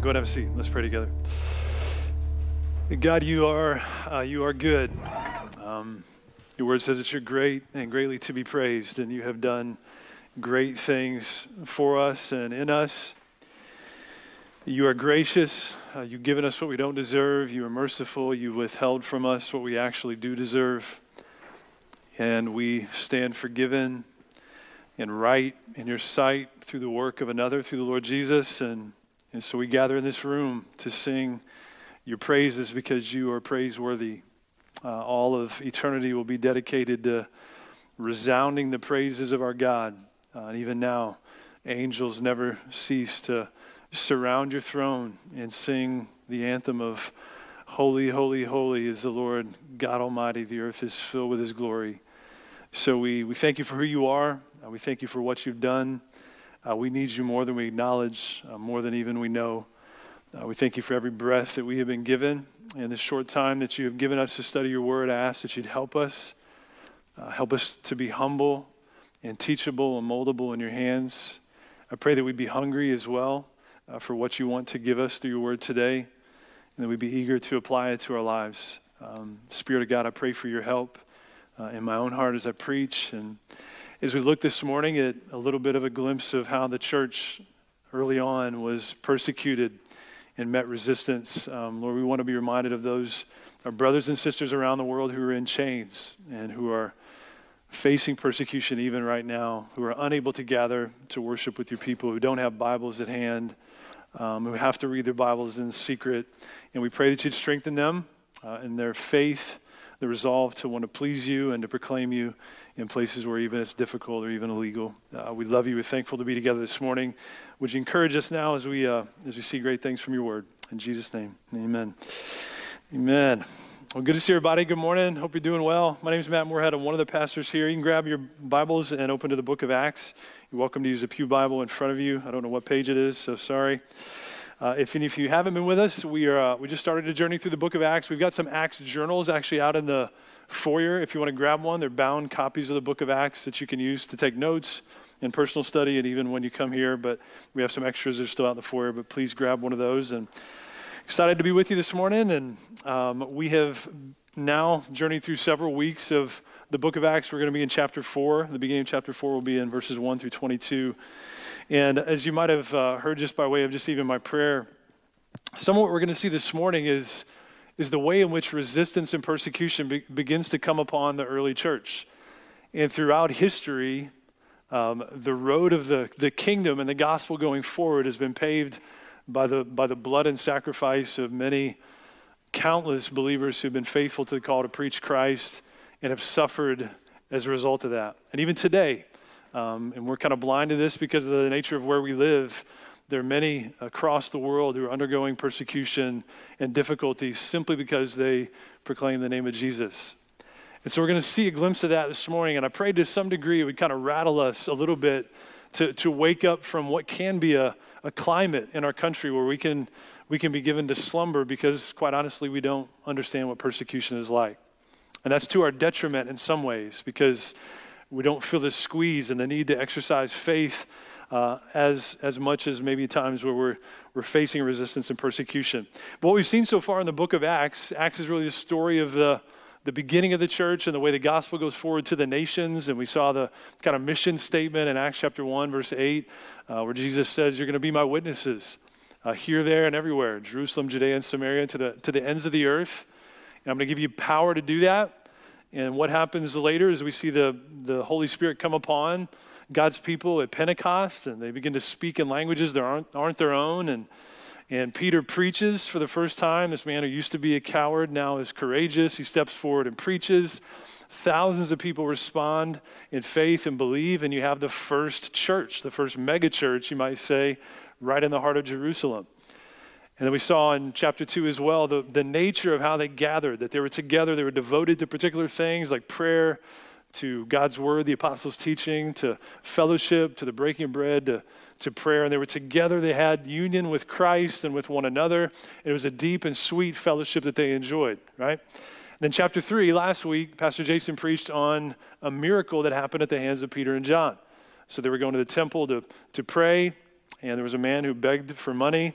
Go and have a seat. Let's pray together. God, you are, uh, you are good. Um, your word says that you're great and greatly to be praised, and you have done great things for us and in us. You are gracious. Uh, you've given us what we don't deserve. You are merciful. You withheld from us what we actually do deserve. And we stand forgiven and right in your sight through the work of another, through the Lord Jesus. And, and so we gather in this room to sing your praises because you are praiseworthy. Uh, all of eternity will be dedicated to resounding the praises of our God. Uh, and even now, angels never cease to surround your throne and sing the anthem of Holy, holy, holy is the Lord God Almighty. The earth is filled with his glory. So we, we thank you for who you are. Uh, we thank you for what you've done. Uh, we need you more than we acknowledge, uh, more than even we know. Uh, we thank you for every breath that we have been given. In this short time that you have given us to study your word, I ask that you'd help us. Uh, help us to be humble and teachable and moldable in your hands. I pray that we'd be hungry as well uh, for what you want to give us through your word today, and that we'd be eager to apply it to our lives. Um, Spirit of God, I pray for your help uh, in my own heart as I preach. And as we look this morning at a little bit of a glimpse of how the church early on was persecuted and met resistance, um, Lord, we want to be reminded of those our brothers and sisters around the world who are in chains and who are facing persecution even right now, who are unable to gather to worship with your people, who don't have Bibles at hand, um, who have to read their Bibles in secret. And we pray that you'd strengthen them uh, in their faith the resolve to want to please you and to proclaim you in places where even it's difficult or even illegal. Uh, we love you. We're thankful to be together this morning. Would you encourage us now as we, uh, as we see great things from your word? In Jesus' name, amen. Amen. Well, good to see everybody. Good morning. Hope you're doing well. My name is Matt Moorhead. I'm one of the pastors here. You can grab your Bibles and open to the book of Acts. You're welcome to use a Pew Bible in front of you. I don't know what page it is, so sorry. Uh, if any of you haven't been with us, we, are, uh, we just started a journey through the book of Acts. We've got some Acts journals actually out in the foyer. If you want to grab one, they're bound copies of the book of Acts that you can use to take notes in personal study and even when you come here. But we have some extras that are still out in the foyer, but please grab one of those. And excited to be with you this morning. And um, we have now journeyed through several weeks of the book of Acts. We're going to be in chapter 4. The beginning of chapter 4 will be in verses 1 through 22. And as you might have uh, heard just by way of just even my prayer, some of what we're going to see this morning is, is the way in which resistance and persecution be- begins to come upon the early church. And throughout history, um, the road of the, the kingdom and the gospel going forward has been paved by the, by the blood and sacrifice of many countless believers who've been faithful to the call to preach Christ and have suffered as a result of that. And even today, um, and we're kind of blind to this because of the nature of where we live. There are many across the world who are undergoing persecution and difficulties simply because they proclaim the name of Jesus. And so we're going to see a glimpse of that this morning. And I pray to some degree it would kind of rattle us a little bit to, to wake up from what can be a, a climate in our country where we can, we can be given to slumber because, quite honestly, we don't understand what persecution is like. And that's to our detriment in some ways because we don't feel the squeeze and the need to exercise faith uh, as, as much as maybe times where we're, we're facing resistance and persecution. But what we've seen so far in the book of Acts, Acts is really the story of the, the beginning of the church and the way the gospel goes forward to the nations. And we saw the kind of mission statement in Acts chapter 1, verse 8, uh, where Jesus says, You're going to be my witnesses uh, here, there, and everywhere Jerusalem, Judea, and Samaria, to the, to the ends of the earth. And I'm going to give you power to do that. And what happens later is we see the, the Holy Spirit come upon God's people at Pentecost, and they begin to speak in languages that aren't, aren't their own. And, and Peter preaches for the first time. This man who used to be a coward now is courageous. He steps forward and preaches. Thousands of people respond in faith and believe, and you have the first church, the first megachurch, you might say, right in the heart of Jerusalem. And then we saw in chapter two as well the, the nature of how they gathered, that they were together, they were devoted to particular things like prayer, to God's word, the apostles' teaching, to fellowship, to the breaking of bread, to, to prayer. And they were together, they had union with Christ and with one another. It was a deep and sweet fellowship that they enjoyed, right? Then, chapter three, last week, Pastor Jason preached on a miracle that happened at the hands of Peter and John. So they were going to the temple to, to pray, and there was a man who begged for money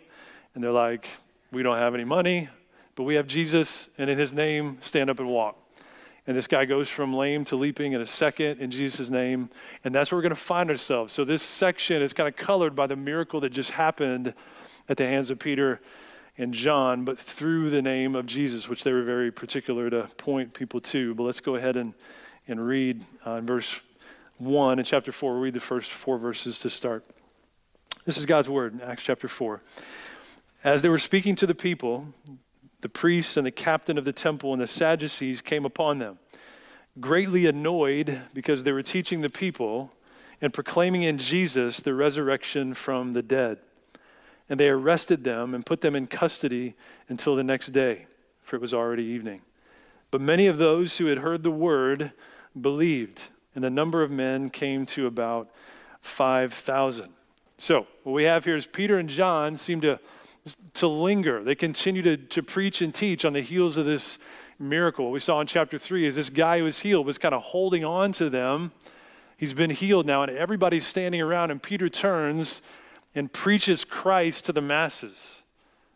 And they're like, We don't have any money, but we have Jesus, and in his name, stand up and walk. And this guy goes from lame to leaping in a second in Jesus' name. And that's where we're going to find ourselves. So this section is kind of colored by the miracle that just happened at the hands of Peter and John, but through the name of Jesus, which they were very particular to point people to. But let's go ahead and, and read uh, in verse 1 in chapter 4. We'll read the first four verses to start. This is God's word in Acts chapter 4. As they were speaking to the people, the priests and the captain of the temple and the Sadducees came upon them, greatly annoyed because they were teaching the people and proclaiming in Jesus the resurrection from the dead. And they arrested them and put them in custody until the next day, for it was already evening. But many of those who had heard the word believed, and the number of men came to about 5,000. So, what we have here is Peter and John seem to, to linger. They continue to, to preach and teach on the heels of this miracle. What we saw in chapter 3 is this guy who was healed was kind of holding on to them. He's been healed now, and everybody's standing around, and Peter turns and preaches Christ to the masses.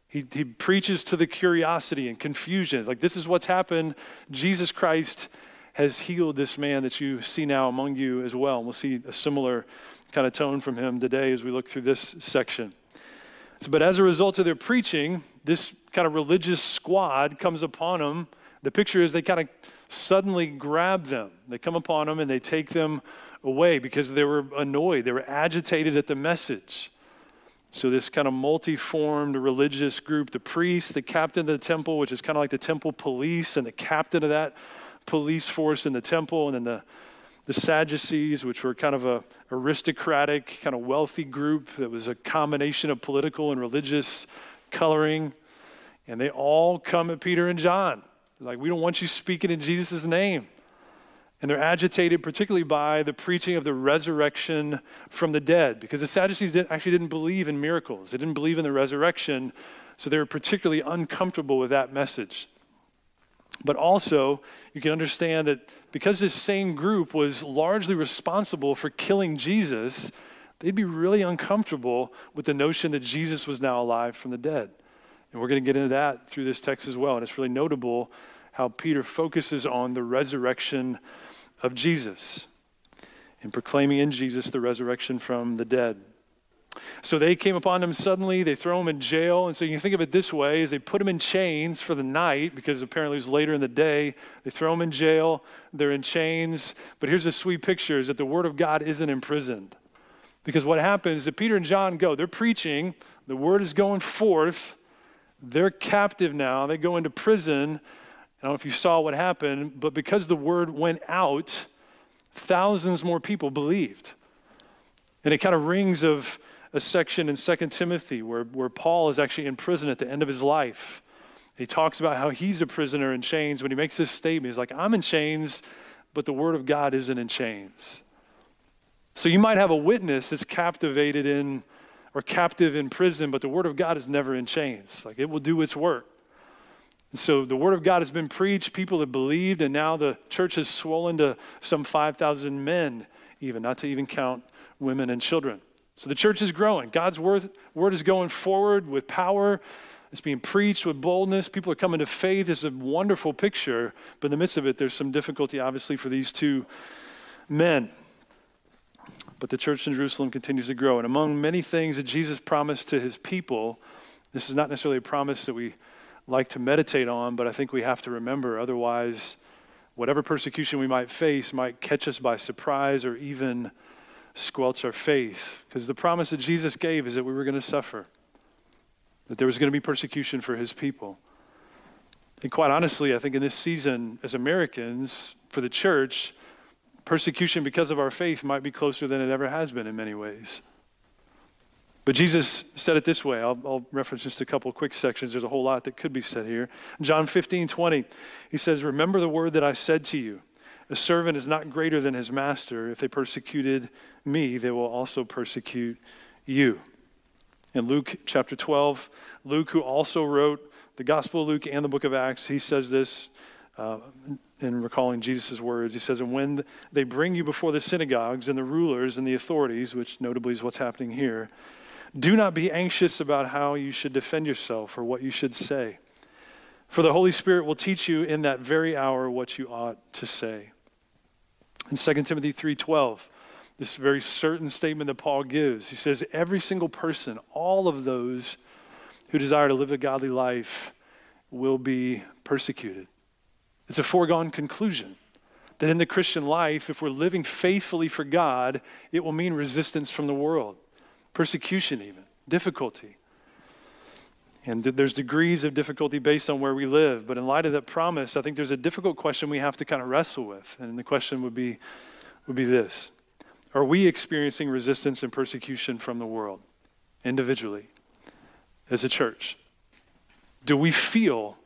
He, he preaches to the curiosity and confusion. Like, this is what's happened. Jesus Christ has healed this man that you see now among you as well. And we'll see a similar kind of tone from him today as we look through this section. So, but as a result of their preaching, this kind of religious squad comes upon them. The picture is they kind of suddenly grab them. They come upon them and they take them away because they were annoyed. They were agitated at the message. So, this kind of multi formed religious group the priest, the captain of the temple, which is kind of like the temple police, and the captain of that police force in the temple, and then the, the Sadducees, which were kind of a aristocratic, kind of wealthy group that was a combination of political and religious coloring. And they all come at Peter and John. Like, we don't want you speaking in Jesus' name. And they're agitated particularly by the preaching of the resurrection from the dead, because the Sadducees didn't, actually didn't believe in miracles. They didn't believe in the resurrection, so they were particularly uncomfortable with that message. But also, you can understand that because this same group was largely responsible for killing Jesus, they'd be really uncomfortable with the notion that Jesus was now alive from the dead. And we're going to get into that through this text as well. And it's really notable how Peter focuses on the resurrection of Jesus and proclaiming in Jesus the resurrection from the dead. So they came upon him suddenly. They throw him in jail. And so you can think of it this way is they put him in chains for the night because apparently it was later in the day. They throw him in jail. They're in chains. But here's a sweet picture is that the word of God isn't imprisoned. Because what happens is that Peter and John go, they're preaching, the word is going forth. They're captive now. They go into prison. I don't know if you saw what happened, but because the word went out, thousands more people believed. And it kind of rings of a section in 2 Timothy where, where Paul is actually in prison at the end of his life. He talks about how he's a prisoner in chains. When he makes this statement, he's like, I'm in chains, but the word of God isn't in chains. So you might have a witness that's captivated in or captive in prison, but the word of God is never in chains. Like it will do its work. And so the word of God has been preached, people have believed, and now the church has swollen to some 5,000 men, even, not to even count women and children. So the church is growing. God's word, word is going forward with power. It's being preached with boldness. People are coming to faith. It's a wonderful picture. But in the midst of it, there's some difficulty, obviously, for these two men. But the church in Jerusalem continues to grow. And among many things that Jesus promised to his people, this is not necessarily a promise that we like to meditate on, but I think we have to remember. Otherwise, whatever persecution we might face might catch us by surprise or even squelch our faith. Because the promise that Jesus gave is that we were going to suffer, that there was going to be persecution for his people. And quite honestly, I think in this season, as Americans, for the church, persecution because of our faith might be closer than it ever has been in many ways. But Jesus said it this way. I'll, I'll, reference just a couple quick sections. There's a whole lot that could be said here. John 15, 20, he says, Remember the word that I said to you. A servant is not greater than his master. If they persecuted me, they will also persecute you. In Luke chapter 12, Luke, who also wrote the Gospel of Luke and the book of Acts, he says this uh, in recalling Jesus' words. He says, And when they bring you before the synagogues and the rulers and the authorities, which notably is what's happening here, Do not be anxious about how you should defend yourself or what you should say. For the Holy Spirit will teach you in that very hour what you ought to say. In 2 Timothy 3:12, this very certain statement that Paul gives, he says every single person, all of those who desire to live a godly life will be persecuted. It's a foregone conclusion that in the Christian life, if we're living faithfully for God, it will mean resistance from the world, persecution, even, difficulty. And there's degrees of difficulty based on where we live. But in light of that promise, I think there's a difficult question we have to kind of wrestle with. And the question would be, would be this Are we experiencing resistance and persecution from the world individually as a church? Do we feel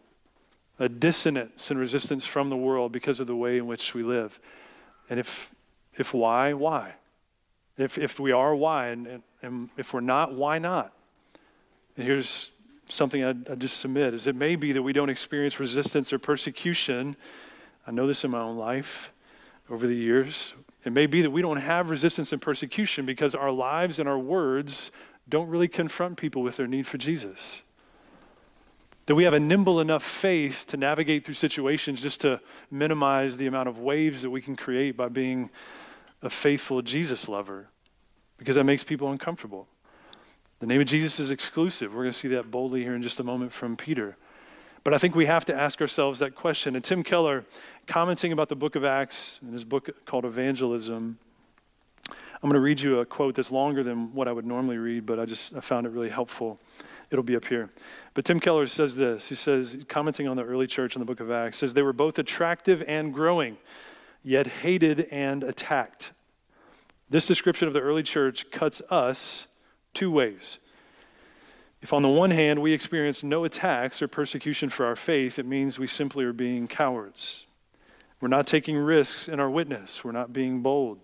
a dissonance and resistance from the world because of the way in which we live? And if, if why, why? If, if we are, why? And, and, if we're not, why not? And here's something I'd, I'd just submit is it may be that we don't experience resistance or persecution. I know this in my own life over the years. It may be that we don't have resistance and persecution because our lives and our words don't really confront people with their need for Jesus. That we have a nimble enough faith to navigate through situations just to minimize the amount of waves that we can create by being a faithful Jesus lover because that makes people uncomfortable. The name of Jesus is exclusive. We're going to see that boldly here in just a moment from Peter. But I think we have to ask ourselves that question. And Tim Keller, commenting about the book of Acts in his book called Evangelism, I'm going to read you a quote that's longer than what I would normally read, but I just I found it really helpful. It'll be up here. But Tim Keller says this. He says, commenting on the early church in the book of Acts, says they were both attractive and growing, yet hated and attacked. This description of the early church cuts us two ways. If, on the one hand, we experience no attacks or persecution for our faith, it means we simply are being cowards. We're not taking risks in our witness, we're not being bold.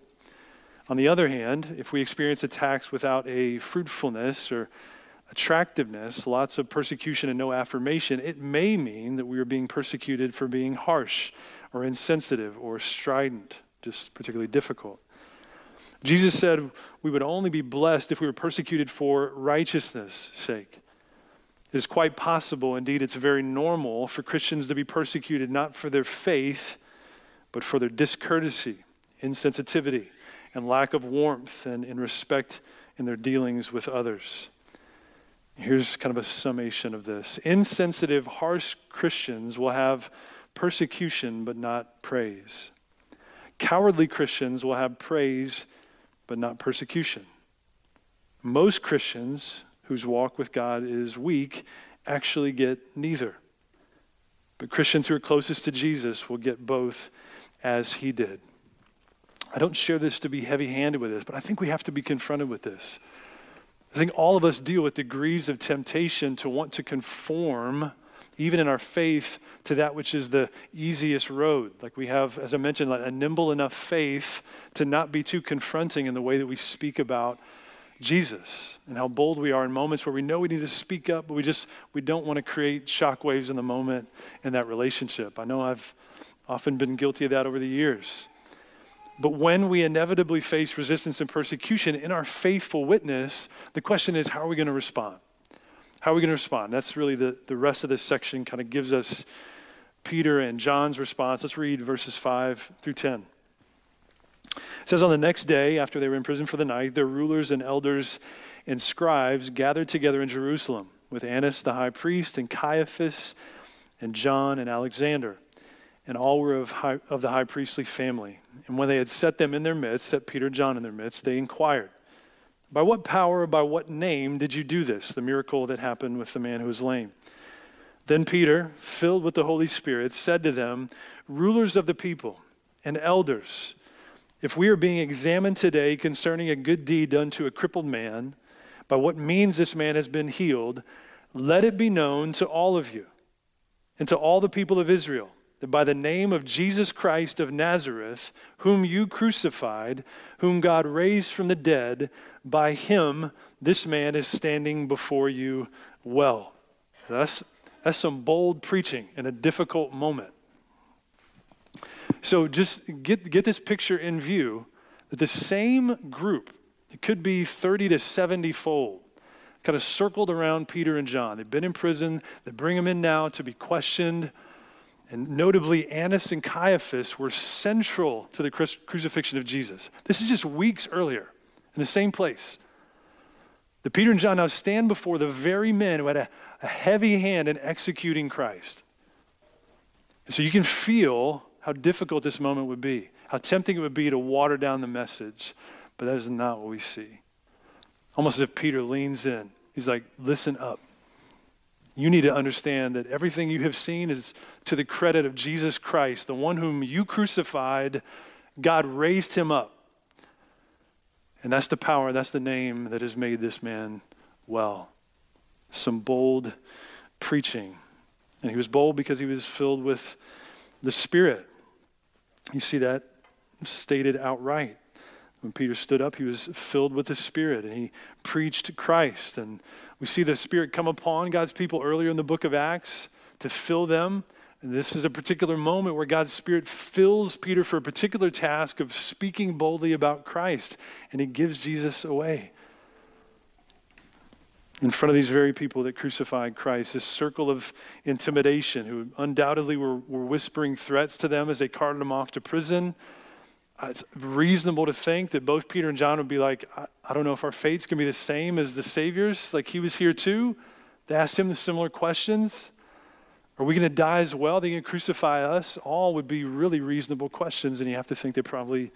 On the other hand, if we experience attacks without a fruitfulness or attractiveness, lots of persecution and no affirmation, it may mean that we are being persecuted for being harsh or insensitive or strident, just particularly difficult. Jesus said we would only be blessed if we were persecuted for righteousness' sake. It is quite possible, indeed, it's very normal for Christians to be persecuted not for their faith, but for their discourtesy, insensitivity, and lack of warmth and respect in their dealings with others. Here's kind of a summation of this insensitive, harsh Christians will have persecution but not praise. Cowardly Christians will have praise but not persecution. Most Christians whose walk with God is weak actually get neither. But Christians who are closest to Jesus will get both as he did. I don't share this to be heavy handed with this, but I think we have to be confronted with this. I think all of us deal with degrees of temptation to want to conform even in our faith, to that which is the easiest road. Like we have, as I mentioned, like a nimble enough faith to not be too confronting in the way that we speak about Jesus and how bold we are in moments where we know we need to speak up, but we just we don't want to create shockwaves in the moment in that relationship. I know I've often been guilty of that over the years. But when we inevitably face resistance and persecution in our faithful witness, the question is how are we going to respond? How are we going to respond? That's really the, the rest of this section kind of gives us Peter and John's response. Let's read verses 5 through 10. It says, On the next day, after they were in prison for the night, their rulers and elders and scribes gathered together in Jerusalem with Annas the high priest and Caiaphas and John and Alexander. And all were of, high, of the high priestly family. And when they had set them in their midst, set Peter and John in their midst, they inquired, by what power, by what name did you do this? The miracle that happened with the man who was lame. Then Peter, filled with the Holy Spirit, said to them, Rulers of the people and elders, if we are being examined today concerning a good deed done to a crippled man, by what means this man has been healed, let it be known to all of you and to all the people of Israel that by the name of Jesus Christ of Nazareth, whom you crucified, whom God raised from the dead, by him this man is standing before you well. That's, that's some bold preaching in a difficult moment. So just get, get this picture in view that the same group, it could be 30 to 70 fold, kind of circled around Peter and John. They've been in prison, they bring them in now to be questioned. And notably, Annas and Caiaphas were central to the crucifixion of Jesus. This is just weeks earlier in the same place. The Peter and John now stand before the very men who had a, a heavy hand in executing Christ. And so you can feel how difficult this moment would be, how tempting it would be to water down the message. But that is not what we see. Almost as if Peter leans in. He's like, listen up. You need to understand that everything you have seen is to the credit of Jesus Christ, the one whom you crucified. God raised him up. And that's the power, that's the name that has made this man well. Some bold preaching. And he was bold because he was filled with the Spirit. You see that stated outright. When Peter stood up, he was filled with the Spirit and he preached Christ. And we see the Spirit come upon God's people earlier in the book of Acts to fill them. This is a particular moment where God's Spirit fills Peter for a particular task of speaking boldly about Christ. And he gives Jesus away. In front of these very people that crucified Christ, this circle of intimidation, who undoubtedly were, were whispering threats to them as they carted him off to prison uh, it's reasonable to think that both Peter and John would be like, I, I don't know if our fate's going to be the same as the Savior's. Like he was here too. They asked him the similar questions. Are we going to die as well? Are they going to crucify us? All would be really reasonable questions, and you have to think they probably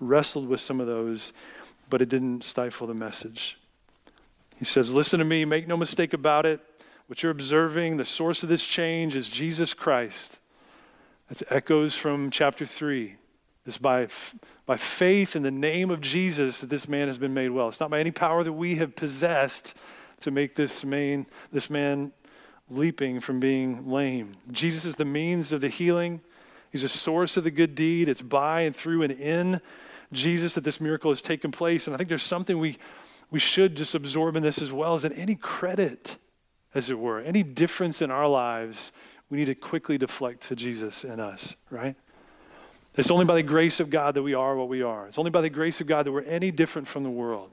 wrestled with some of those, but it didn't stifle the message. He says, Listen to me, make no mistake about it. What you're observing, the source of this change is Jesus Christ. That's echoes from chapter 3. It's by, by faith in the name of Jesus that this man has been made well. It's not by any power that we have possessed to make this man, this man leaping from being lame. Jesus is the means of the healing. He's a source of the good deed. It's by and through and in Jesus that this miracle has taken place. And I think there's something we, we should just absorb in this as well as that any credit, as it were, any difference in our lives, we need to quickly deflect to Jesus in us, right? It's only by the grace of God that we are what we are. It's only by the grace of God that we're any different from the world.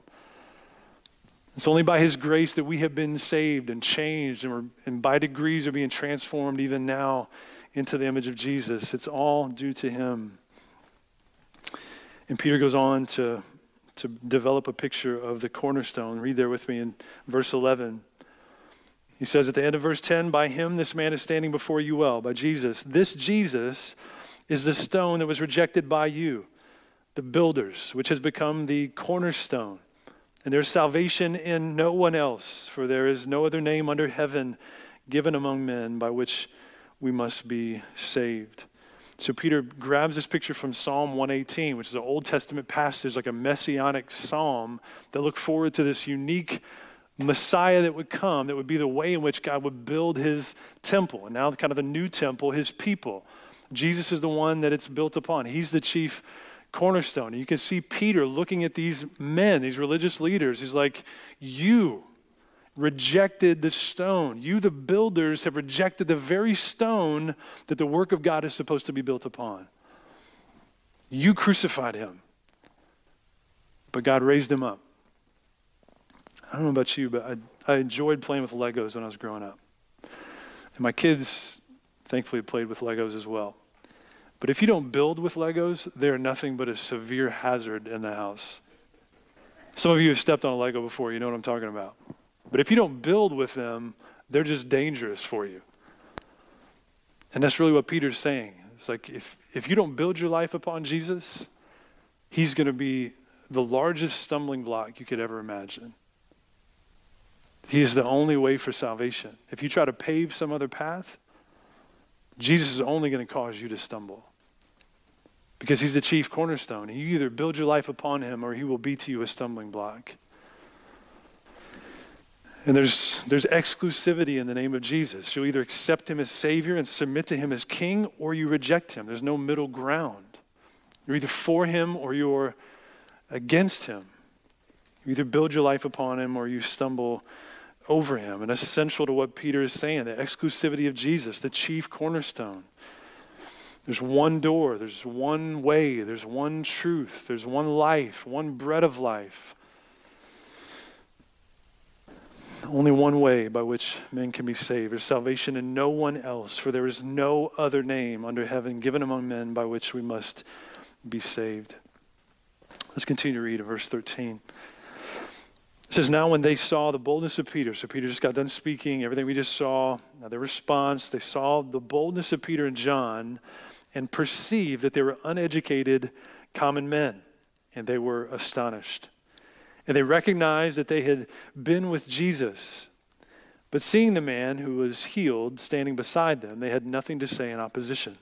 It's only by His grace that we have been saved and changed, and, and by degrees are being transformed even now into the image of Jesus. It's all due to Him. And Peter goes on to, to develop a picture of the cornerstone. Read there with me in verse 11. He says at the end of verse 10 By Him this man is standing before you well, by Jesus. This Jesus is the stone that was rejected by you, the builders, which has become the cornerstone. And there's salvation in no one else, for there is no other name under heaven given among men by which we must be saved. So Peter grabs this picture from Psalm 118, which is an Old Testament passage, like a messianic psalm that looked forward to this unique Messiah that would come, that would be the way in which God would build his temple. And now, kind of the new temple, his people. Jesus is the one that it's built upon. He's the chief cornerstone. And you can see Peter looking at these men, these religious leaders. He's like, You rejected the stone. You, the builders, have rejected the very stone that the work of God is supposed to be built upon. You crucified him, but God raised him up. I don't know about you, but I, I enjoyed playing with Legos when I was growing up. And my kids Thankfully, played with Legos as well. But if you don't build with Legos, they're nothing but a severe hazard in the house. Some of you have stepped on a Lego before, you know what I'm talking about. But if you don't build with them, they're just dangerous for you. And that's really what Peter's saying. It's like if, if you don't build your life upon Jesus, he's going to be the largest stumbling block you could ever imagine. He is the only way for salvation. If you try to pave some other path, Jesus is only going to cause you to stumble because he's the chief cornerstone. You either build your life upon him or he will be to you a stumbling block. And there's, there's exclusivity in the name of Jesus. You'll either accept him as Savior and submit to him as King, or you reject him. There's no middle ground. You're either for him or you're against him. You either build your life upon him or you stumble over him. And essential to what Peter is saying the exclusivity of Jesus, the chief cornerstone. There's one door, there's one way, there's one truth, there's one life, one bread of life. only one way by which men can be saved. There's salvation in no one else, for there is no other name under heaven given among men by which we must be saved. Let's continue to read in verse 13. It says, Now when they saw the boldness of Peter, so Peter just got done speaking, everything we just saw, their response, they saw the boldness of Peter and John and perceived that they were uneducated common men, and they were astonished. And they recognized that they had been with Jesus. But seeing the man who was healed standing beside them, they had nothing to say in opposition.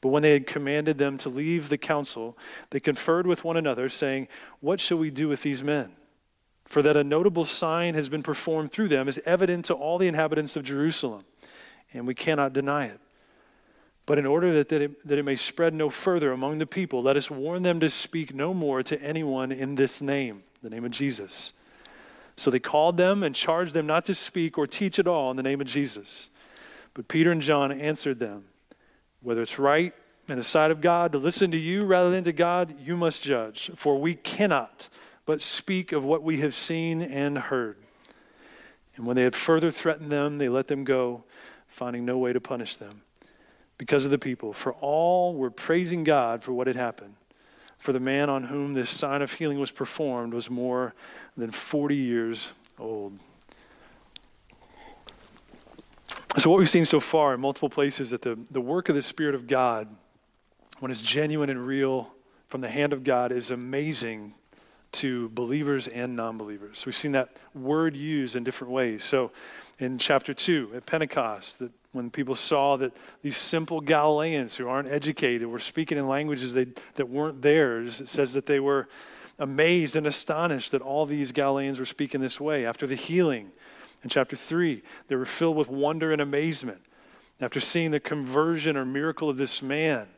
But when they had commanded them to leave the council, they conferred with one another, saying, What shall we do with these men? For that a notable sign has been performed through them is evident to all the inhabitants of Jerusalem, and we cannot deny it. But in order that, that, it, that it may spread no further among the people, let us warn them to speak no more to anyone in this name, the name of Jesus. So they called them and charged them not to speak or teach at all in the name of Jesus. But Peter and John answered them, Whether it's right in the sight of God to listen to you rather than to God, you must judge, for we cannot but speak of what we have seen and heard. And when they had further threatened them, they let them go, finding no way to punish them because of the people. For all were praising God for what had happened. For the man on whom this sign of healing was performed was more than 40 years old. So, what we've seen so far in multiple places that the, the work of the Spirit of God, when it's genuine and real from the hand of God, is amazing to believers and non believers. We've seen that word used in different ways. So in chapter 2 at Pentecost, that when people saw that these simple Galileans who aren't educated were speaking in languages they, that weren't theirs, it says that they were amazed and astonished that all these Galileans were speaking this way. After the healing in chapter 3, they were filled with wonder and amazement. After seeing the conversion or miracle of this man,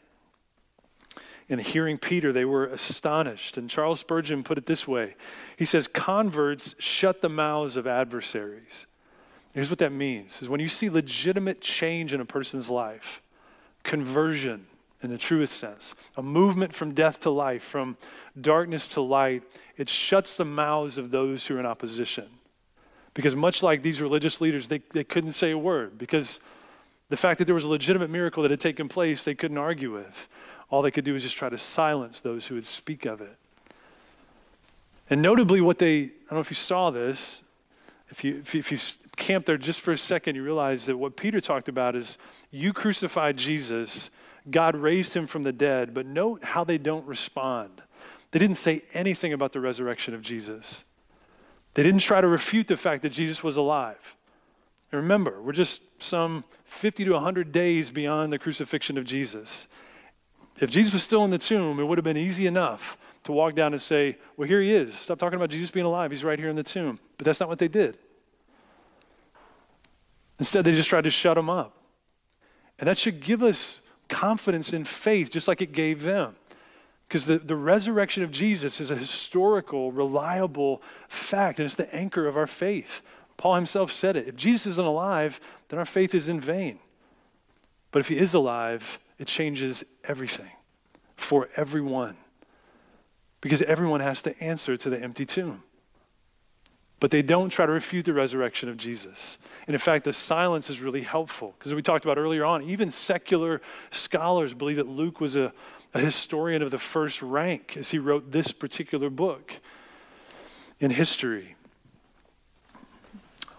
and hearing Peter, they were astonished. And Charles Spurgeon put it this way He says, Converts shut the mouths of adversaries. Here's what that means is when you see legitimate change in a person's life, conversion in the truest sense, a movement from death to life, from darkness to light, it shuts the mouths of those who are in opposition. Because much like these religious leaders, they, they couldn't say a word because the fact that there was a legitimate miracle that had taken place, they couldn't argue with all they could do was just try to silence those who would speak of it. And notably, what they, I don't know if you saw this, if you, if you, if you camp there just for a second, you realize that what Peter talked about is you crucified Jesus, God raised him from the dead, but note how they don't respond. They didn't say anything about the resurrection of Jesus. They didn't try to refute the fact that Jesus was alive. And remember, we're just some 50 to 100 days beyond the crucifixion of Jesus. If Jesus was still in the tomb, it would have been easy enough to walk down and say, Well, here he is. Stop talking about Jesus being alive. He's right here in the tomb. But that's not what they did. Instead, they just tried to shut him up. And that should give us confidence in faith, just like it gave them. Because the, the resurrection of Jesus is a historical, reliable fact, and it's the anchor of our faith. Paul himself said it. If Jesus isn't alive, then our faith is in vain. But if he is alive, it changes everything for everyone because everyone has to answer to the empty tomb. But they don't try to refute the resurrection of Jesus. And in fact, the silence is really helpful because we talked about earlier on, even secular scholars believe that Luke was a, a historian of the first rank as he wrote this particular book in history.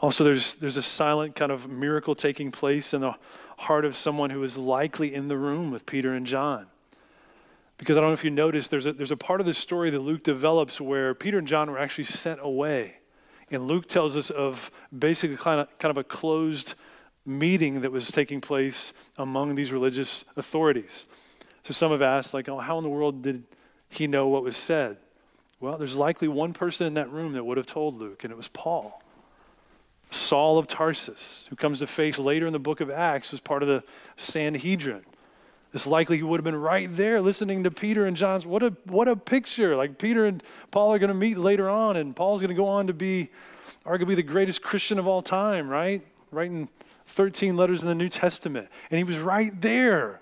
Also, there's, there's a silent kind of miracle taking place in the heart of someone who was likely in the room with Peter and John. Because I don't know if you noticed, there's a, there's a part of the story that Luke develops where Peter and John were actually sent away. And Luke tells us of basically kind of, kind of a closed meeting that was taking place among these religious authorities. So some have asked, like, oh, how in the world did he know what was said? Well, there's likely one person in that room that would have told Luke, and it was Paul. Saul of Tarsus, who comes to faith later in the book of Acts, was part of the Sanhedrin. It's likely he would have been right there listening to Peter and John's. What a, what a picture. Like Peter and Paul are going to meet later on, and Paul's going to go on to be arguably the greatest Christian of all time, right? Writing 13 letters in the New Testament. And he was right there,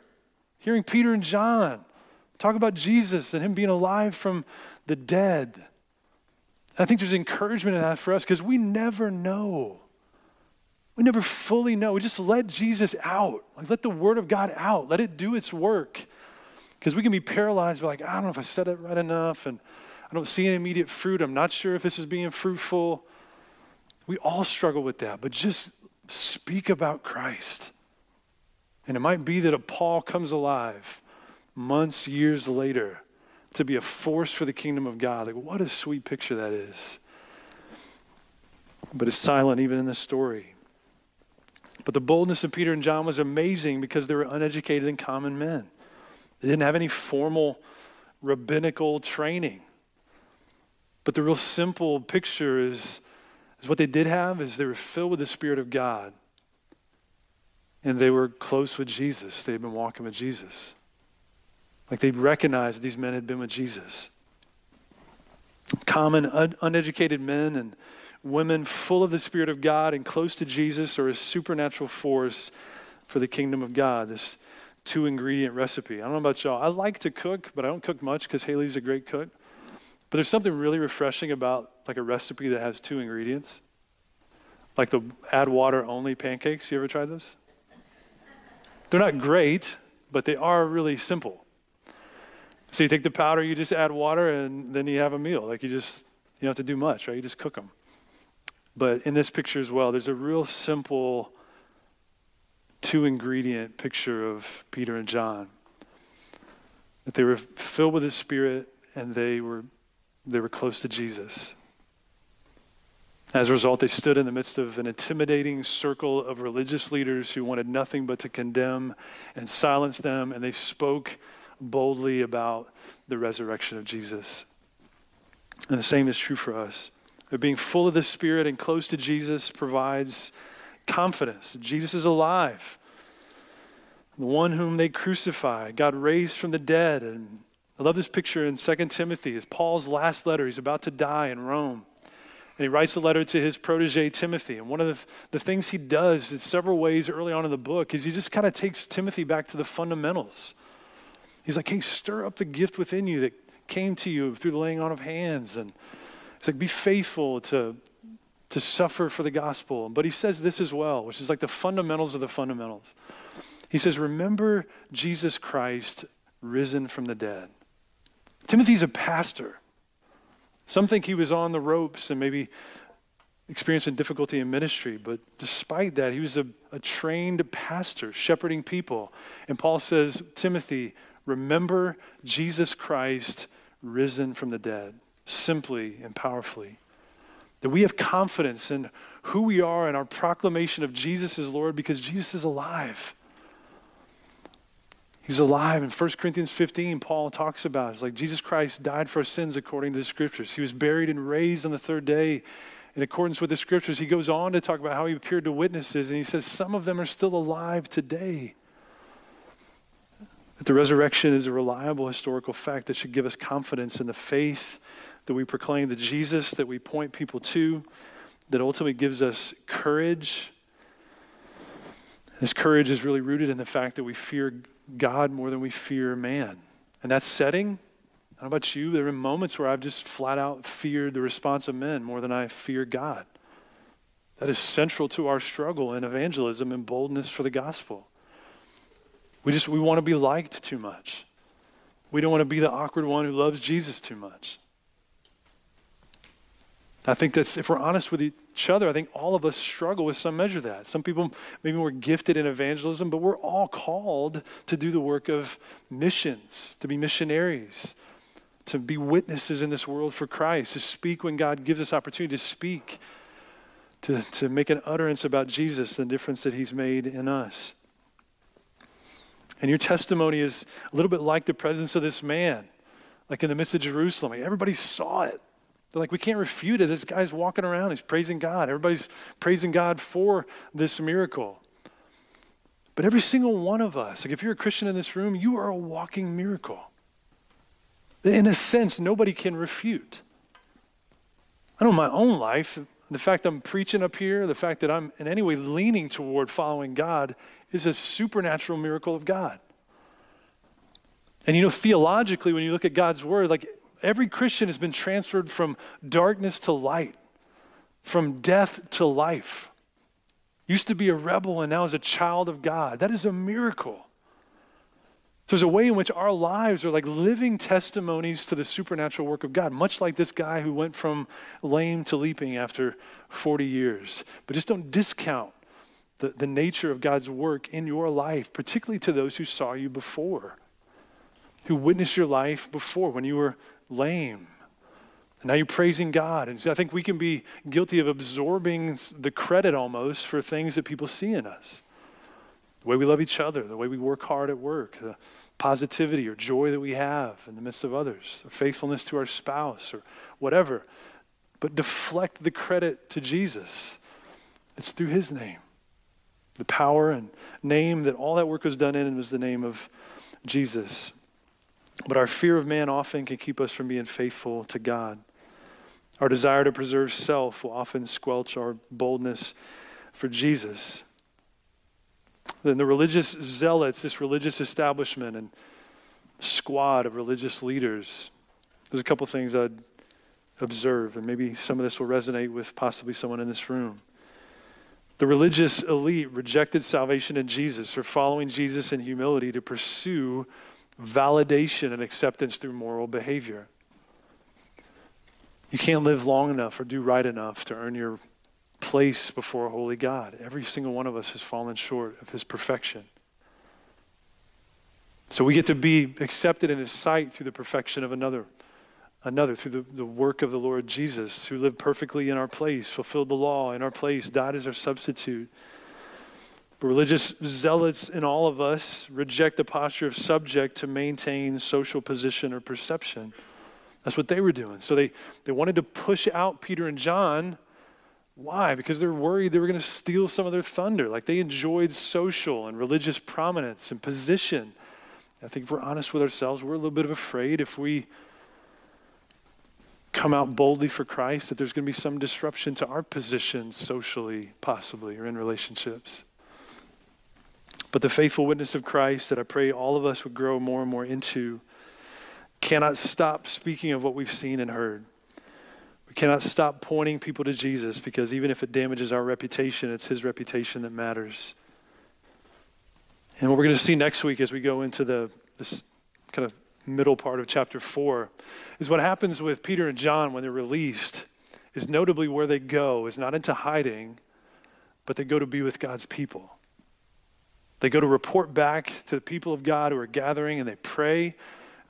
hearing Peter and John talk about Jesus and him being alive from the dead. I think there's encouragement in that for us because we never know. We never fully know. We just let Jesus out. Like let the word of God out. Let it do its work. Because we can be paralyzed by like, I don't know if I said it right enough and I don't see any immediate fruit. I'm not sure if this is being fruitful. We all struggle with that, but just speak about Christ. And it might be that a Paul comes alive months, years later to be a force for the kingdom of God. Like, what a sweet picture that is. But it's silent even in the story. But the boldness of Peter and John was amazing because they were uneducated and common men. They didn't have any formal rabbinical training. But the real simple picture is, is what they did have is they were filled with the Spirit of God. And they were close with Jesus. They had been walking with Jesus. Like they recognized these men had been with Jesus. Common, un- uneducated men and women full of the Spirit of God and close to Jesus are a supernatural force for the kingdom of God. This two ingredient recipe. I don't know about y'all. I like to cook, but I don't cook much because Haley's a great cook. But there's something really refreshing about like a recipe that has two ingredients. Like the add water only pancakes. You ever tried those? They're not great, but they are really simple. So you take the powder, you just add water, and then you have a meal. Like you just, you don't have to do much, right? You just cook them. But in this picture as well, there's a real simple two ingredient picture of Peter and John. That they were filled with the Spirit and they were, they were close to Jesus. As a result, they stood in the midst of an intimidating circle of religious leaders who wanted nothing but to condemn and silence them, and they spoke boldly about the resurrection of Jesus. And the same is true for us. Being full of the Spirit and close to Jesus provides confidence. Jesus is alive. The one whom they crucified, God raised from the dead. And I love this picture in 2 Timothy. It's Paul's last letter. He's about to die in Rome. And he writes a letter to his protege, Timothy. And one of the, the things he does in several ways early on in the book is he just kind of takes Timothy back to the fundamentals. He's like, hey, stir up the gift within you that came to you through the laying on of hands. And it's like, be faithful to, to suffer for the gospel. But he says this as well, which is like the fundamentals of the fundamentals. He says, remember Jesus Christ risen from the dead. Timothy's a pastor. Some think he was on the ropes and maybe experiencing difficulty in ministry, but despite that, he was a, a trained pastor, shepherding people. And Paul says, Timothy, remember Jesus Christ risen from the dead, simply and powerfully. That we have confidence in who we are and our proclamation of Jesus as Lord because Jesus is alive. He's alive. In 1 Corinthians 15, Paul talks about it. It's like Jesus Christ died for our sins according to the scriptures. He was buried and raised on the third day in accordance with the scriptures. He goes on to talk about how he appeared to witnesses, and he says some of them are still alive today. That the resurrection is a reliable historical fact that should give us confidence in the faith that we proclaim, the Jesus that we point people to, that ultimately gives us courage. This courage is really rooted in the fact that we fear God more than we fear man. And that setting, I don't know about you, there have been moments where I've just flat out feared the response of men more than I fear God. That is central to our struggle in evangelism and boldness for the gospel. We just we want to be liked too much. We don't want to be the awkward one who loves Jesus too much. I think that's, if we're honest with each other, I think all of us struggle with some measure of that. Some people, maybe we're gifted in evangelism, but we're all called to do the work of missions, to be missionaries, to be witnesses in this world for Christ, to speak when God gives us opportunity to speak, to, to make an utterance about Jesus, the difference that he's made in us. And your testimony is a little bit like the presence of this man, like in the midst of Jerusalem. Everybody saw it. They're like, we can't refute it. This guy's walking around, he's praising God. Everybody's praising God for this miracle. But every single one of us, like if you're a Christian in this room, you are a walking miracle. In a sense, nobody can refute. I know my own life, the fact I'm preaching up here, the fact that I'm in any way leaning toward following God is a supernatural miracle of God. And you know, theologically, when you look at God's word, like Every Christian has been transferred from darkness to light, from death to life. Used to be a rebel and now is a child of God. That is a miracle. There's a way in which our lives are like living testimonies to the supernatural work of God, much like this guy who went from lame to leaping after 40 years. But just don't discount the, the nature of God's work in your life, particularly to those who saw you before, who witnessed your life before when you were lame. now you're praising God. And so I think we can be guilty of absorbing the credit almost for things that people see in us. The way we love each other, the way we work hard at work, the positivity or joy that we have in the midst of others, or faithfulness to our spouse, or whatever. But deflect the credit to Jesus. It's through his name. The power and name that all that work was done in was the name of Jesus. But our fear of man often can keep us from being faithful to God. Our desire to preserve self will often squelch our boldness for Jesus. Then the religious zealots, this religious establishment and squad of religious leaders, there's a couple things I'd observe, and maybe some of this will resonate with possibly someone in this room. The religious elite rejected salvation in Jesus or following Jesus in humility to pursue validation and acceptance through moral behavior. You can't live long enough or do right enough to earn your place before a holy God. Every single one of us has fallen short of his perfection. So we get to be accepted in his sight through the perfection of another, another, through the, the work of the Lord Jesus, who lived perfectly in our place, fulfilled the law in our place, died as our substitute. But religious zealots in all of us reject the posture of subject to maintain social position or perception. That's what they were doing. So they, they wanted to push out Peter and John why? Because they're worried they were going to steal some of their thunder. Like they enjoyed social and religious prominence and position. I think if we're honest with ourselves, we're a little bit of afraid if we come out boldly for Christ that there's going to be some disruption to our position socially, possibly, or in relationships. But the faithful witness of Christ that I pray all of us would grow more and more into cannot stop speaking of what we've seen and heard. We cannot stop pointing people to Jesus because even if it damages our reputation, it's his reputation that matters. And what we're going to see next week as we go into the this kind of middle part of chapter 4 is what happens with Peter and John when they're released is notably where they go is not into hiding, but they go to be with God's people. They go to report back to the people of God who are gathering and they pray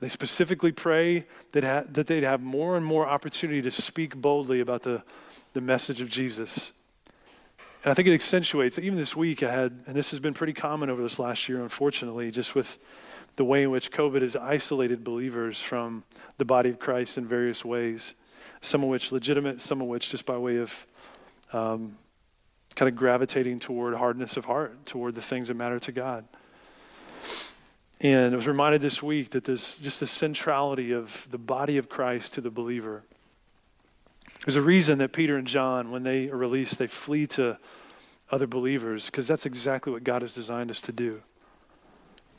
they specifically pray that, ha- that they'd have more and more opportunity to speak boldly about the, the message of Jesus. And I think it accentuates, even this week I had, and this has been pretty common over this last year, unfortunately, just with the way in which COVID has isolated believers from the body of Christ in various ways, some of which legitimate, some of which just by way of um, kind of gravitating toward hardness of heart, toward the things that matter to God. And I was reminded this week that there's just the centrality of the body of Christ to the believer. There's a reason that Peter and John, when they are released, they flee to other believers because that's exactly what God has designed us to do.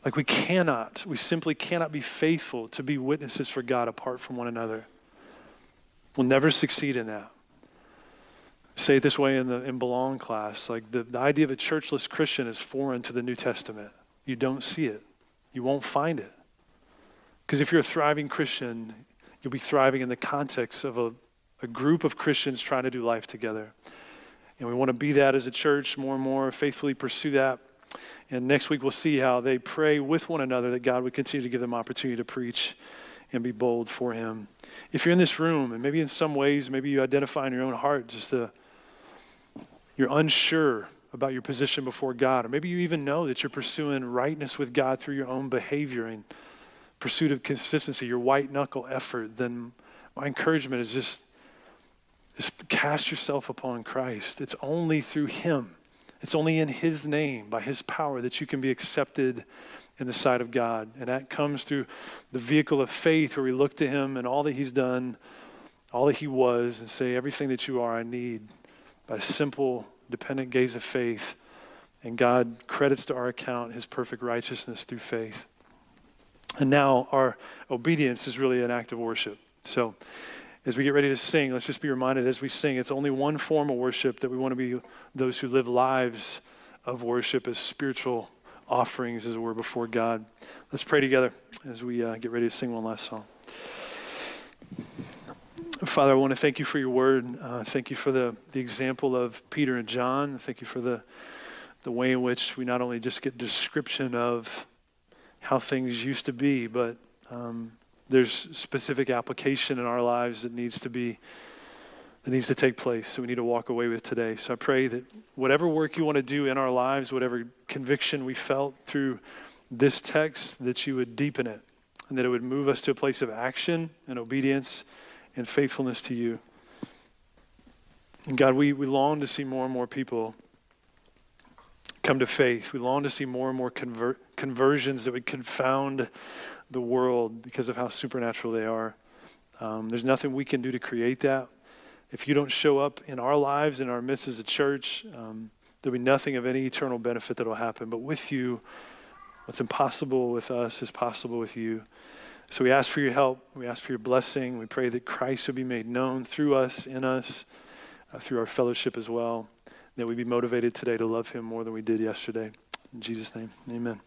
Like we cannot, we simply cannot be faithful to be witnesses for God apart from one another. We'll never succeed in that. Say it this way in the in belong class, like the, the idea of a churchless Christian is foreign to the New Testament. You don't see it. You won't find it. Because if you're a thriving Christian, you'll be thriving in the context of a, a group of Christians trying to do life together. And we want to be that as a church more and more, faithfully pursue that. And next week we'll see how they pray with one another that God would continue to give them opportunity to preach and be bold for Him. If you're in this room, and maybe in some ways, maybe you identify in your own heart just a, you're unsure about your position before God. Or maybe you even know that you're pursuing rightness with God through your own behavior and pursuit of consistency, your white knuckle effort. Then my encouragement is just, just cast yourself upon Christ. It's only through Him, it's only in His name, by His power, that you can be accepted in the sight of God. And that comes through the vehicle of faith where we look to Him and all that He's done, all that He was, and say, Everything that you are, I need by simple dependent gaze of faith, and God credits to our account his perfect righteousness through faith. And now our obedience is really an act of worship. So, as we get ready to sing, let's just be reminded as we sing, it's only one form of worship that we want to be those who live lives of worship as spiritual offerings, as it were, before God. Let's pray together as we uh, get ready to sing one last song. Father, I want to thank you for your word. Uh, thank you for the, the example of Peter and John. Thank you for the, the way in which we not only just get description of how things used to be, but um, there's specific application in our lives that needs to be that needs to take place so we need to walk away with today so i pray that whatever work you want to do in our lives whatever conviction we felt through this text that you would deepen it and that it would move us to a place of action and obedience and faithfulness to you and god we, we long to see more and more people come to faith we long to see more and more convert, conversions that would confound the world because of how supernatural they are. Um, there's nothing we can do to create that. If you don't show up in our lives, in our midst as a church, um, there'll be nothing of any eternal benefit that will happen. But with you, what's impossible with us is possible with you. So we ask for your help. We ask for your blessing. We pray that Christ will be made known through us, in us, uh, through our fellowship as well. That we be motivated today to love him more than we did yesterday. In Jesus' name, amen.